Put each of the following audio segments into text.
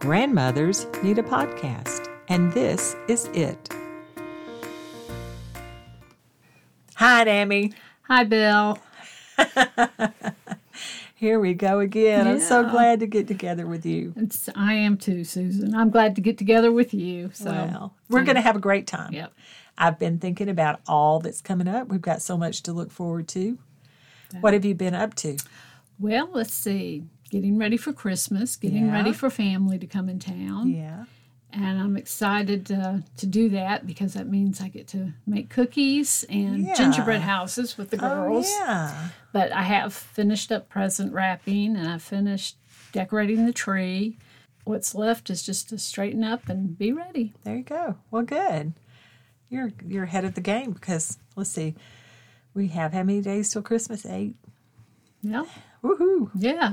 Grandmothers need a podcast, and this is it. Hi, Dammy. Hi, Bill. Here we go again. I'm so glad to get together with you. It's, I am too, Susan. I'm glad to get together with you. So, Well, we're going to have a great time. yep. I've been thinking about all that's coming up. We've got so much to look forward to. What have you been up to? Well, let's see. Getting ready for Christmas, getting Yeah. ready for family to come in town. Yeah. And I'm excited uh, to do that because that means I get to make cookies and Yeah. gingerbread houses with the girls. Oh, yeah. But I have finished up present wrapping and I finished decorating the tree. What's left is just to straighten up and be ready. There you go. Well, good. You're you're ahead of the game because let's see, we have how many days till Christmas? Eight. Yeah. Woohoo! Yeah.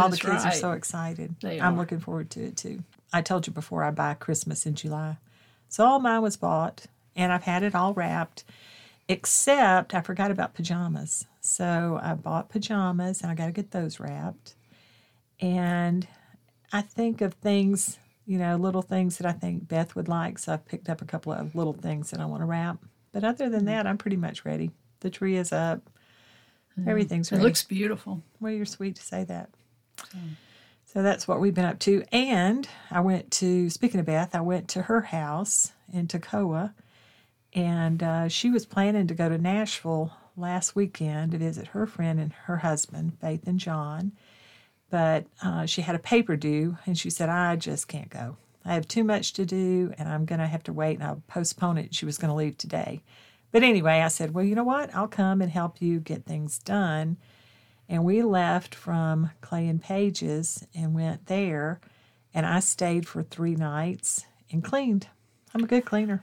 All the kids are so excited. They I'm are. looking forward to it too. I told you before I buy Christmas in July, so all mine was bought and I've had it all wrapped, except I forgot about pajamas. So I bought pajamas and I got to get those wrapped. And I think of things, you know, little things that I think Beth would like. So I've picked up a couple of little things that I want to wrap. But other Mm-hmm. than that, I'm pretty much ready. The tree is up. Everything's It looks beautiful. Well, you're sweet to say that. So that's what we've been up to. And I went to, speaking of Beth, I went to her house in Toccoa, and uh, she was planning to go to Nashville last weekend to visit her friend and her husband, Faith and John. But uh, she had a paper due, and she said, I just can't go. I have too much to do, and I'm going to have to wait, and I'll postpone it. She was going to leave today. But anyway, I said, Well, you know what? I'll come and help you get things done. And we left from Clay and Pages and went there. And I stayed for three nights and cleaned. I'm a good cleaner.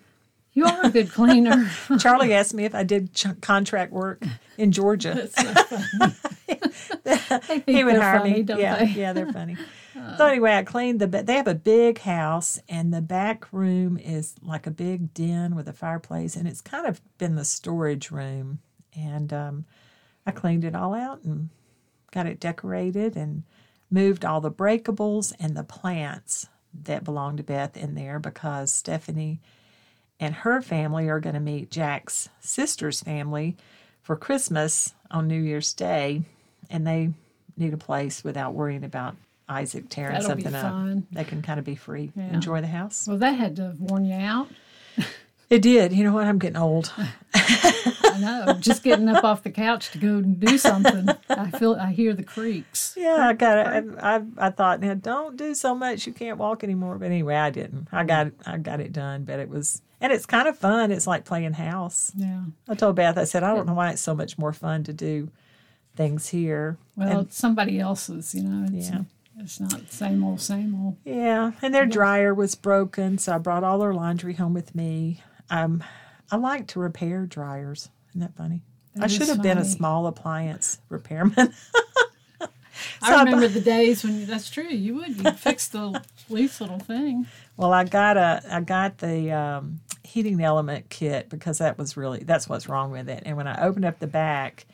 You are a good cleaner. Charlie asked me if I did ch- contract work in Georgia. they think he would hire funny, me. yeah, they? yeah, they're funny. So anyway, I cleaned the. They have a big house, and the back room is like a big den with a fireplace, and it's kind of been the storage room. And um, I cleaned it all out and got it decorated and moved all the breakables and the plants that belong to Beth in there because Stephanie and her family are going to meet Jack's sister's family for Christmas on New Year's Day, and they need a place without worrying about Isaac tearing That'll be something up. fun. They can kind of be free, Yeah. enjoy the house. Well, that had to have worn you out. It did. You know what? I'm getting old. I know. Just getting up off the couch to go and do something. I feel. I hear the creaks. Yeah, I got it. I, I, I thought, now don't do so much. You can't walk anymore. But anyway, I didn't. I got it. I got it done. But it was, and it's kind of fun. It's like playing house. Yeah. I told Beth, I said, I don't know why it's so much more fun to do things here. Well, And- it's somebody else's. You know. Yeah. It's not the same old, same old. Yeah, and their dryer was broken, so I brought all their laundry home with me. Um, I like to repair dryers. Isn't that funny? I should have been a small appliance repairman. So I I remember the days when that's true. You would. You'd fix the least little thing. well, I got a I got the um, heating element kit because that was really that's what's wrong with it. And when I opened up the back,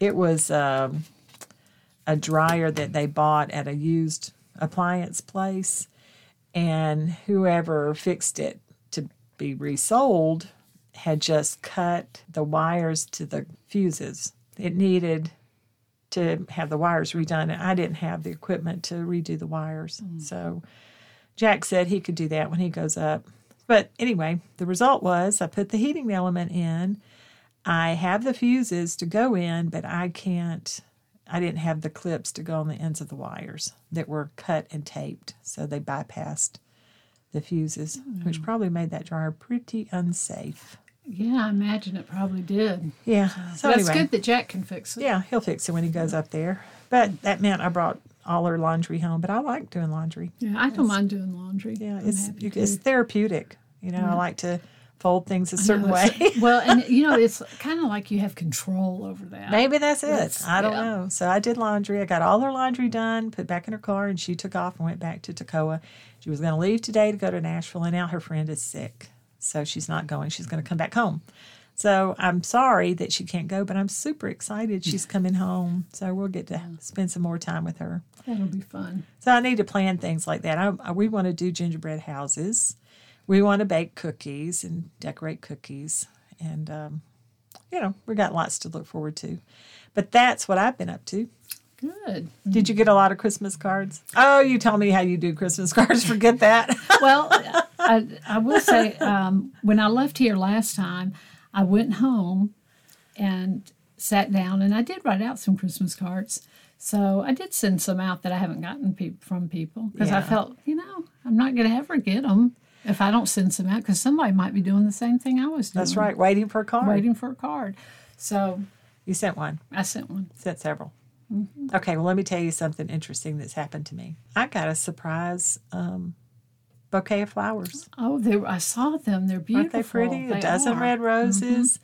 it was um, a dryer that they bought at a used appliance place, and whoever fixed it to be resold had just cut the wires to the fuses. It needed to have the wires redone, and I didn't have the equipment to redo the wires. Mm. So Jack said he could do that when he goes up. But anyway, the result was I put the heating element in. I have the fuses to go in, but I can't. I didn't have the clips to go on the ends of the wires that were cut and taped, so they bypassed the fuses, which hmm. probably made that dryer pretty unsafe. Yeah, I imagine it probably did. Yeah. So That's anyway, good that Jack can fix it. yeah, he'll fix it when he goes up there. But that meant I brought all her laundry home. But I like doing laundry. Yeah, I don't mind doing laundry. Yeah, I'm it's happy you, to. it's therapeutic. You know, I like to fold things a certain way. well, and you know, it's kind of like you have control over that. Maybe that's it. That's- I don't yeah. know. So I did laundry. I got all her laundry done, put back in her car, and she took off and went back to Toccoa. She was going to leave today to go to Nashville, and now her friend is sick. So she's not going. She's going to come back home. So I'm sorry that she can't go, but I'm super excited she's coming home. So we'll get to spend some more time with her. That'll be fun. So I need to plan things like that. I, I- we want to do gingerbread houses. We want to bake cookies and decorate cookies. And, um, you know, we got lots to look forward to. But that's what I've been up to. Good. Did you get a lot of Christmas cards? Oh, you tell me how you do Christmas cards. Forget that. Well, I, I will say, um, when I left here last time, I went home and sat down and I did write out some Christmas cards. So I did send some out that I haven't gotten pe- from people because I felt, you know, I'm not going to ever get them if I don't send some out because somebody might be doing the same thing I was doing. That's right. Waiting for a card. Waiting for a card. So You sent one. I sent one. Sent several. Okay, well, let me tell you something interesting that's happened to me. I got a surprise um, bouquet of flowers. Oh, they, I saw them. They're beautiful. Aren't they pretty? They a dozen are. Mm-hmm. red roses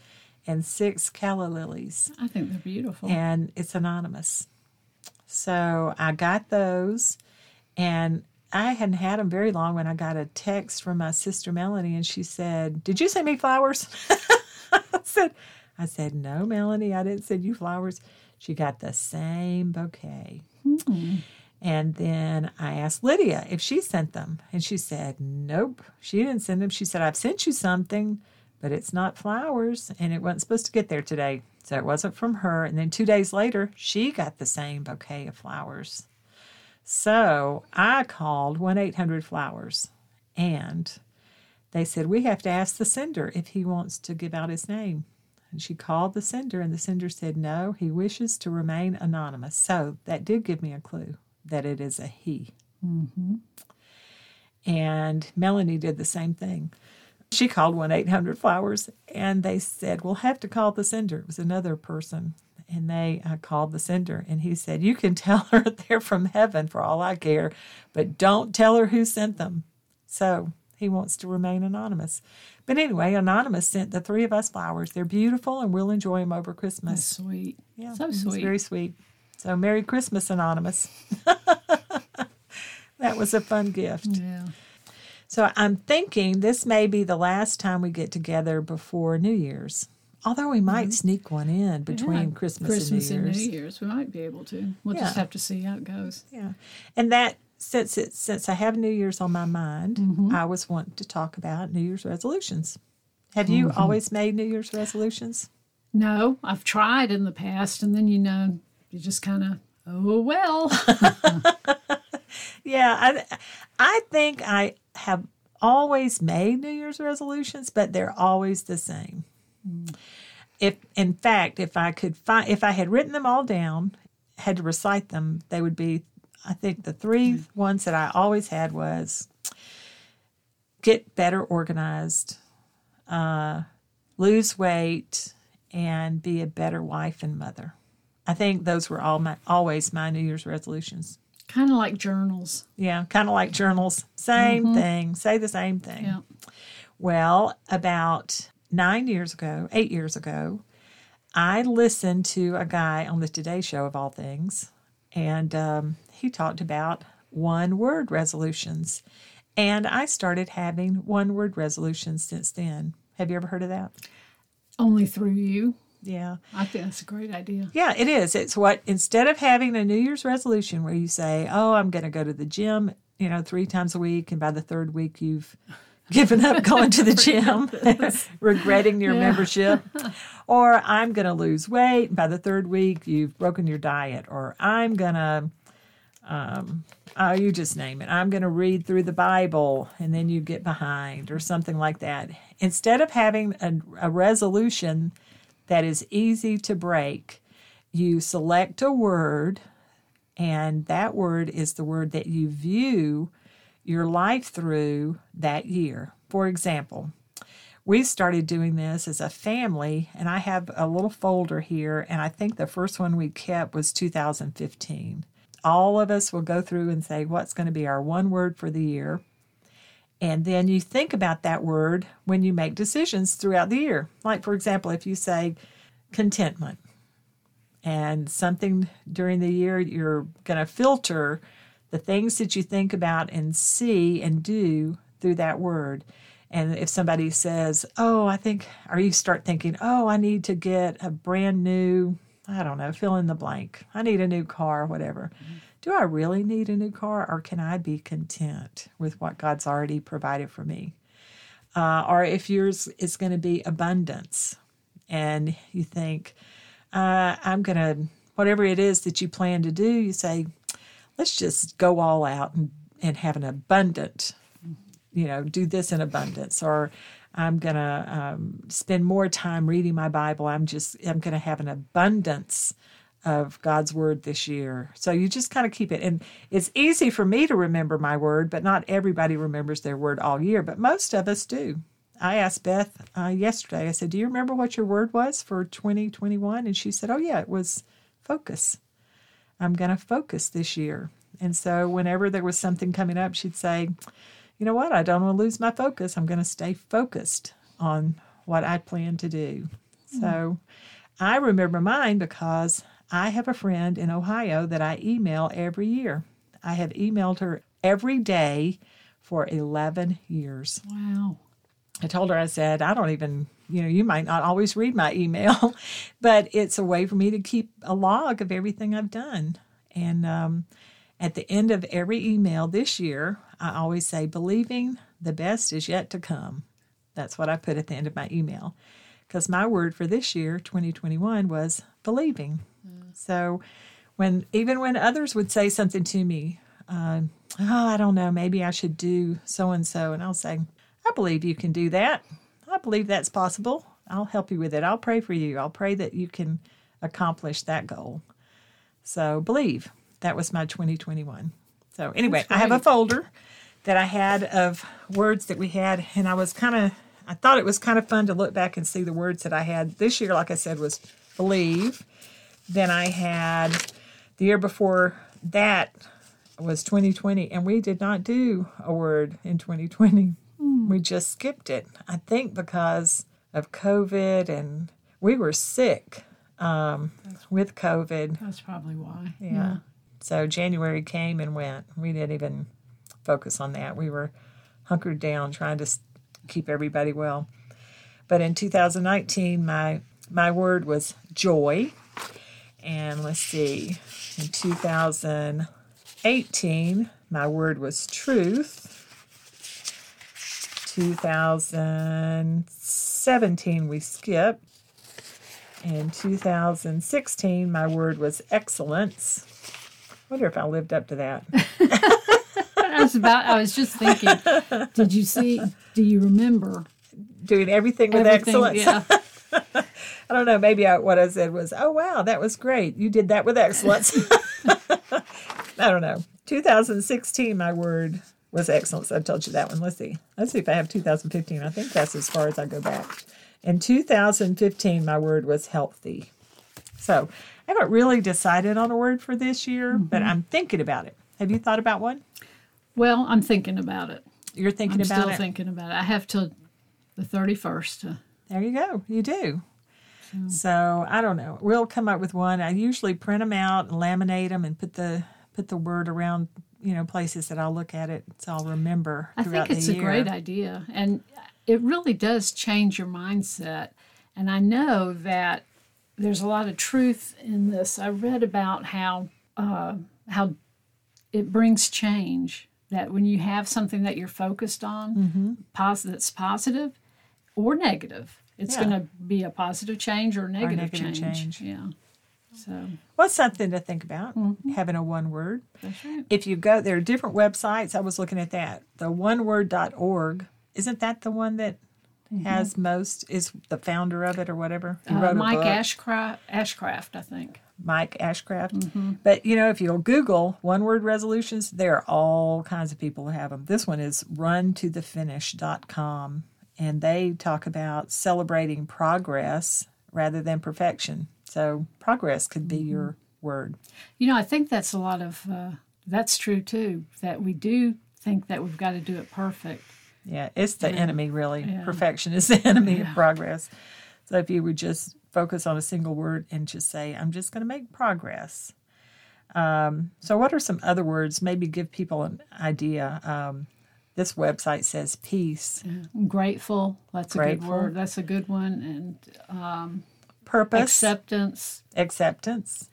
and six calla lilies. I think they're beautiful. and it's anonymous. So I got those, and I hadn't had them very long when I got a text from my sister Melanie, and she said, "Did you send me flowers?" I said, "I said no, Melanie, I didn't send you flowers." She got the same bouquet. Hmm. And then I asked Lydia if she sent them, and she said, Nope, she didn't send them. She said, I've sent you something, but it's not flowers, and it wasn't supposed to get there today. So it wasn't from her. And then two days later, she got the same bouquet of flowers. So I called 1 800 Flowers, and they said, We have to ask the sender if he wants to give out his name. And she called the sender, and the sender said, No, he wishes to remain anonymous. So that did give me a clue that it is a he. Mm-hmm. And Melanie did the same thing. She called 1 800 Flowers, and they said, We'll have to call the sender. It was another person. And they uh, called the sender, and he said, You can tell her they're from heaven for all I care, but don't tell her who sent them. So he wants to remain anonymous. But anyway, Anonymous sent the three of us flowers. They're beautiful, and we'll enjoy them over That's Christmas. sweet. Yeah, so sweet. very sweet. So Merry Christmas, Anonymous. that was a fun gift. Yeah. So I'm thinking this may be the last time we get together before New Year's. Although we might sneak one in between Mm-hmm. Yeah, Christmas, Christmas and New Year's. New Year's. We might be able to. We'll just have to see how it goes. Yeah. And that since it since I have New Year's on my mind, Mm-hmm. I was wanting to talk about New Year's resolutions. Have you Mm-hmm. always made New Year's resolutions? No, I've tried in the past, and then you know, you just kind of, oh well. Yeah, I I think I have always made New Year's resolutions, but they're always the same. If in fact, if I could find if I had written them all down, had to recite them, they would be I think the three ones that I always had was get better organized, uh, lose weight, and be a better wife and mother. I think those were all my always my New Year's resolutions. kind of like journals. Yeah, kind of like journals. Same thing. Say the same thing. Yeah. Well, about nine years ago, eight years ago, I listened to a guy on the Today Show, of all things, and um, he talked about one word resolutions. And I started having one word resolutions since then. Have you ever heard of that? Only through you. Yeah. I think that's a great idea. Yeah, it is. It's what instead of having a New Year's resolution where you say, "Oh, I'm going to go to the gym," you know, three times a week, and by the third week you've given up going to the gym, regretting your membership, or I'm going to lose weight, by the third week you've broken your diet, or I'm going to um, oh, you just name it. I'm going to read through the Bible and then you get behind or something like that. Instead of having a, a resolution that is easy to break, you select a word, and that word is the word that you view your life through that year. For example, we started doing this as a family, and I have a little folder here, and I think the first one we kept was 2015. All of us will go through and say, What's going to be our one word for the year? And then you think about that word when you make decisions throughout the year. Like, for example, if you say contentment and something during the year, you're going to filter the things that you think about and see and do through that word. And if somebody says, Oh, I think, or you start thinking, Oh, I need to get a brand new, I don't know, fill in the blank. I need a new car, whatever. Do I really need a new car, or can I be content with what God's already provided for me? Uh, or if yours is going to be abundance, and you think, uh, I'm going to, whatever it is that you plan to do, you say, let's just go all out and, and have an abundant, you know, do this in abundance. Or I'm going to um, spend more time reading my Bible. I'm just, I'm going to have an abundance of God's word this year. So you just kind of keep it. And it's easy for me to remember my word, but not everybody remembers their word all year, but most of us do. I asked Beth uh, yesterday, I said, Do you remember what your word was for 2021? And she said, Oh, yeah, it was focus. I'm going to focus this year. And so whenever there was something coming up, she'd say, You know what? I don't want to lose my focus. I'm going to stay focused on what I plan to do. Mm. So I remember mine because I have a friend in Ohio that I email every year. I have emailed her every day for 11 years. Wow. I told her, I said, I don't even, you know, you might not always read my email, but it's a way for me to keep a log of everything I've done. And um, at the end of every email this year, I always say, believing the best is yet to come. That's what I put at the end of my email. Because my word for this year, 2021, was believing. Mm. So when even when others would say something to me, uh, oh, I don't know, maybe I should do so and so, and I'll say, I believe you can do that. I believe that's possible. I'll help you with it. I'll pray for you. I'll pray that you can accomplish that goal. So, believe. That was my 2021. So, anyway, I have a folder that I had of words that we had, and I was kind of, I thought it was kind of fun to look back and see the words that I had. This year, like I said, was believe. Then I had the year before that was 2020, and we did not do a word in 2020. We just skipped it, I think, because of COVID and we were sick um, with COVID. That's probably why. Yeah. yeah. So January came and went. We didn't even focus on that. We were hunkered down trying to keep everybody well. But in 2019, my my word was joy. And let's see, in 2018, my word was truth. 2017 we skipped. In 2016, my word was excellence. Wonder if I lived up to that. I was about. I was just thinking. Did you see? Do you remember doing everything with everything, excellence? Yeah. I don't know. Maybe I, what I said was, "Oh wow, that was great. You did that with excellence." I don't know. 2016, my word was excellent. So I told you that one. Let's see. Let's see if I have 2015. I think that's as far as I go back. In 2015, my word was healthy. So I haven't really decided on a word for this year, mm-hmm. but I'm thinking about it. Have you thought about one? Well, I'm thinking about it. You're thinking I'm about still it? thinking about it. I have till the 31st. There you go. You do. So. so I don't know. We'll come up with one. I usually print them out and laminate them and put the put the word around you know places that I'll look at it so I'll remember. I think it's a great idea, and it really does change your mindset. And I know that there's a lot of truth in this. I read about how uh, how it brings change. That when you have something that you're focused on, mm-hmm. positive, that's positive or negative, it's yeah. going to be a positive change or negative, or negative change. change. Yeah. So well, something to think about. Mm-hmm. Having a one word. That's right. If you go, there are different websites. I was looking at that. The oneword.org isn't that the one that mm-hmm. has most? Is the founder of it or whatever? He uh, Mike Ashcraft, Ashcraft, I think. Mike Ashcraft. Mm-hmm. But you know, if you'll Google one word resolutions, there are all kinds of people who have them. This one is runtothefinish.com, and they talk about celebrating progress rather than perfection. So progress could be mm-hmm. your word. You know, I think that's a lot of uh, that's true too. That we do think that we've got to do it perfect. Yeah, it's the yeah. enemy really. Yeah. Perfection is the enemy yeah. of progress. So if you would just focus on a single word and just say, "I'm just going to make progress." Um, so, what are some other words? Maybe give people an idea. Um, this website says peace, Grateful. That's a good word. That's a good one. And um, purpose, acceptance. acceptance.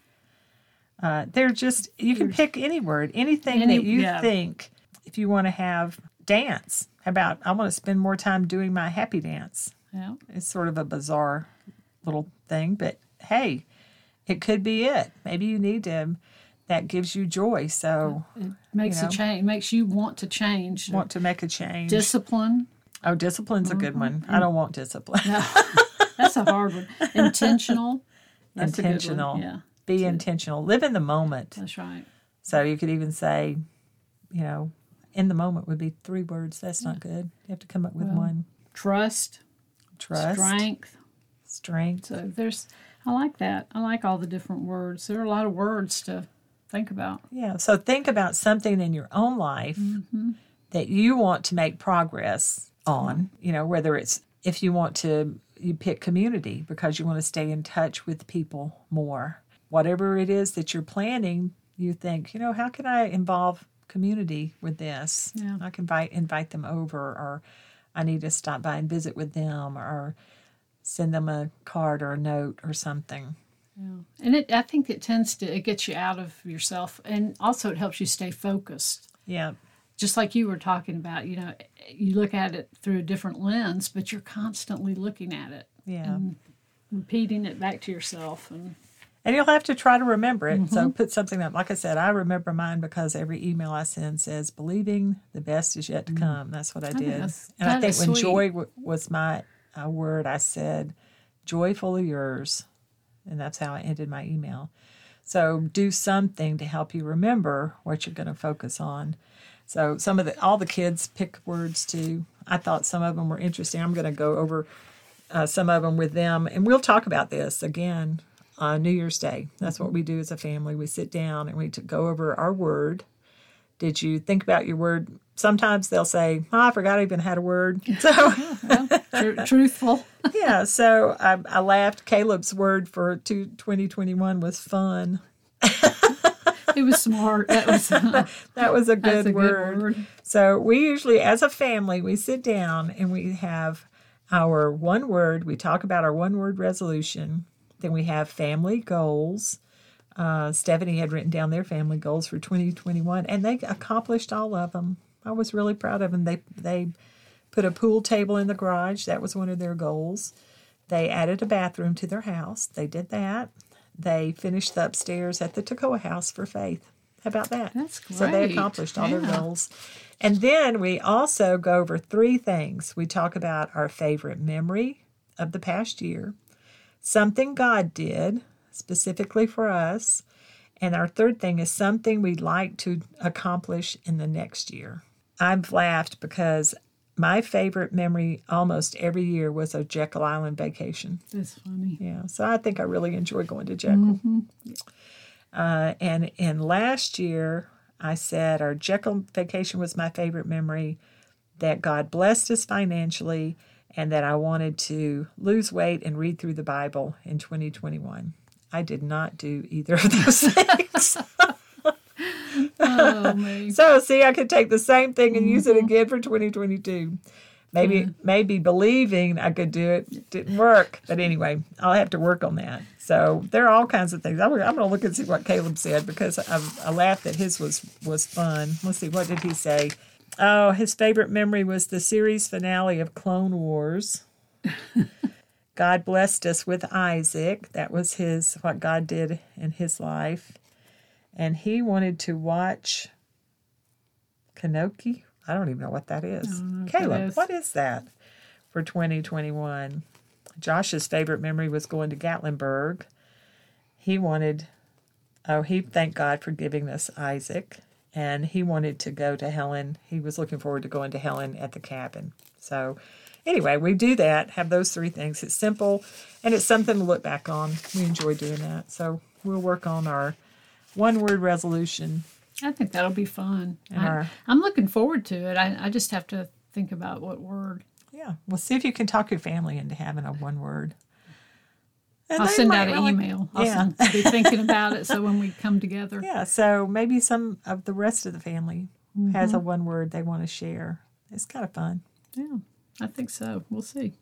Uh, they're just you can pick any word, anything Any- that you yeah. think. If you want to have dance, how about I want to spend more time doing my happy dance. Yeah. It's sort of a bizarre little thing, but hey, it could be it. Maybe you need to. That gives you joy. So It makes know. a change. Makes you want to change. want to make a change. Discipline. oh, discipline's a good one. Mm-hmm. I don't want discipline. That's a hard one. Intentional. That's a good one. intentional. Yeah. Be intentional. Live in the moment. That's right. So you could even say, you know, in the moment would be three words. That's not good. You have to come up with one. Trust. Trust, Strength. strength. So there's. I like that. I like all the different words. There are a lot of words to think about. Yeah. So think about something in your own life mm-hmm. that you want to make progress on. You know, whether it's if you want to, you pick community because you want to stay in touch with people more. Whatever it is that you're planning, you think, you know, how can I involve community with this? Yeah. I can invite invite them over, or I need to stop by and visit with them, or send them a card or a note or something. Yeah. And it, I think it tends to it gets you out of yourself, and also it helps you stay focused. Yeah. Just like you were talking about, you know, you look at it through a different lens, but you're constantly looking at it, Yeah. repeating it back to yourself, and And you'll have to try to remember it. Mm-hmm. So put something up. Like I said, I remember mine because every email I send says, believing the best is yet to come. That's what I did. Mm. that's- and I think when sweet. joy w- was my uh, word, I said, joyful of yours. And that's how I ended my email. So do something to help you remember what you're going to focus on. So some of the, all the kids pick words too. I thought some of them were interesting. I'm going to go over uh, some of them with them, and we'll talk about this again on New Year's Day. That's what we do as a family. We sit down and we go over our word. Did you think about your word? Sometimes they'll say, oh, "I forgot I even had a word." So tr- truthful. yeah, so I, I laughed. Caleb's word for two, 2021 was fun. It was smart. That was That was a good, a word. good word. So we usually, as a family, we sit down and we have our one word. We talk about our one word resolution. Then we have family goals. Uh, Stephanie had written down their family goals for 2021, and they accomplished all of them. I was really proud of them. They they put a pool table in the garage. That was one of their goals. They added a bathroom to their house. They did that. They finished the upstairs at the Toccoa House for Faith. How about that? That's So they accomplished all their goals. And then we also go over three things. We talk about our favorite memory of the past year, something God did specifically for us, and our third thing is something we'd like to accomplish in the next year. I've laughed because my favorite memory almost every year was a Jekyll Island vacation. That's funny. Yeah, so I think I really enjoy going to Jekyll. Uh, and in last year, I said our Jekyll vacation was my favorite memory, that God blessed us financially, and that I wanted to lose weight and read through the Bible in 2021. I did not do either of those things. Oh so, see, I could take the same thing and use it mm-hmm. again for 2022. Maybe, mm-hmm. maybe believing I could do it didn't work, but anyway, I'll have to work on that. So there are all kinds of things. I'm, I'm going to look and see what Caleb said because I, I laughed that his was was fun. Let's see, what did he say? Oh, his favorite memory was the series finale of Clone Wars. God blessed us with Isaac. That was his what God did in his life, and he wanted to watch Kenobi. I don't even know what that is. Caleb, is. what is that for 2021? Josh's favorite memory was going to Gatlinburg. He wanted, oh, he thanked God for giving us Isaac, and he wanted to go to Helen. He was looking forward to going to Helen at the cabin. So, anyway, we do that, have those three things. It's simple and it's something to look back on. We enjoy doing that. So, we'll work on our one word resolution. I think that'll be fun. I, I'm looking forward to it. I, I just have to think about what word. Yeah, we'll see if you can talk your family into having a one word. And I'll send out an really- email. I'll Yeah. send, be thinking about it so when we come together. Yeah, so maybe some of the rest of the family has mm-hmm. a one word they want to share. it's kind of fun. Yeah, I think so. We'll see.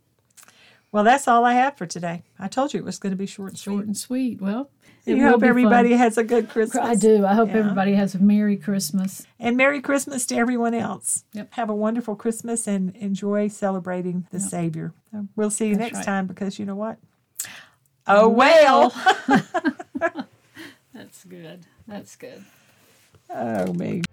Well, that's all I have for today. I told you it was going to be short and Short sweet. and sweet. Well, You hope be fun. everybody has a good Christmas. I do. I hope Yeah. everybody has a Merry Christmas. And Merry Christmas to everyone else. Yep. Have a wonderful Christmas and enjoy celebrating the Savior. We'll see you That's next right. time because you know what? Oh, well. That's good. That's good. Oh, me.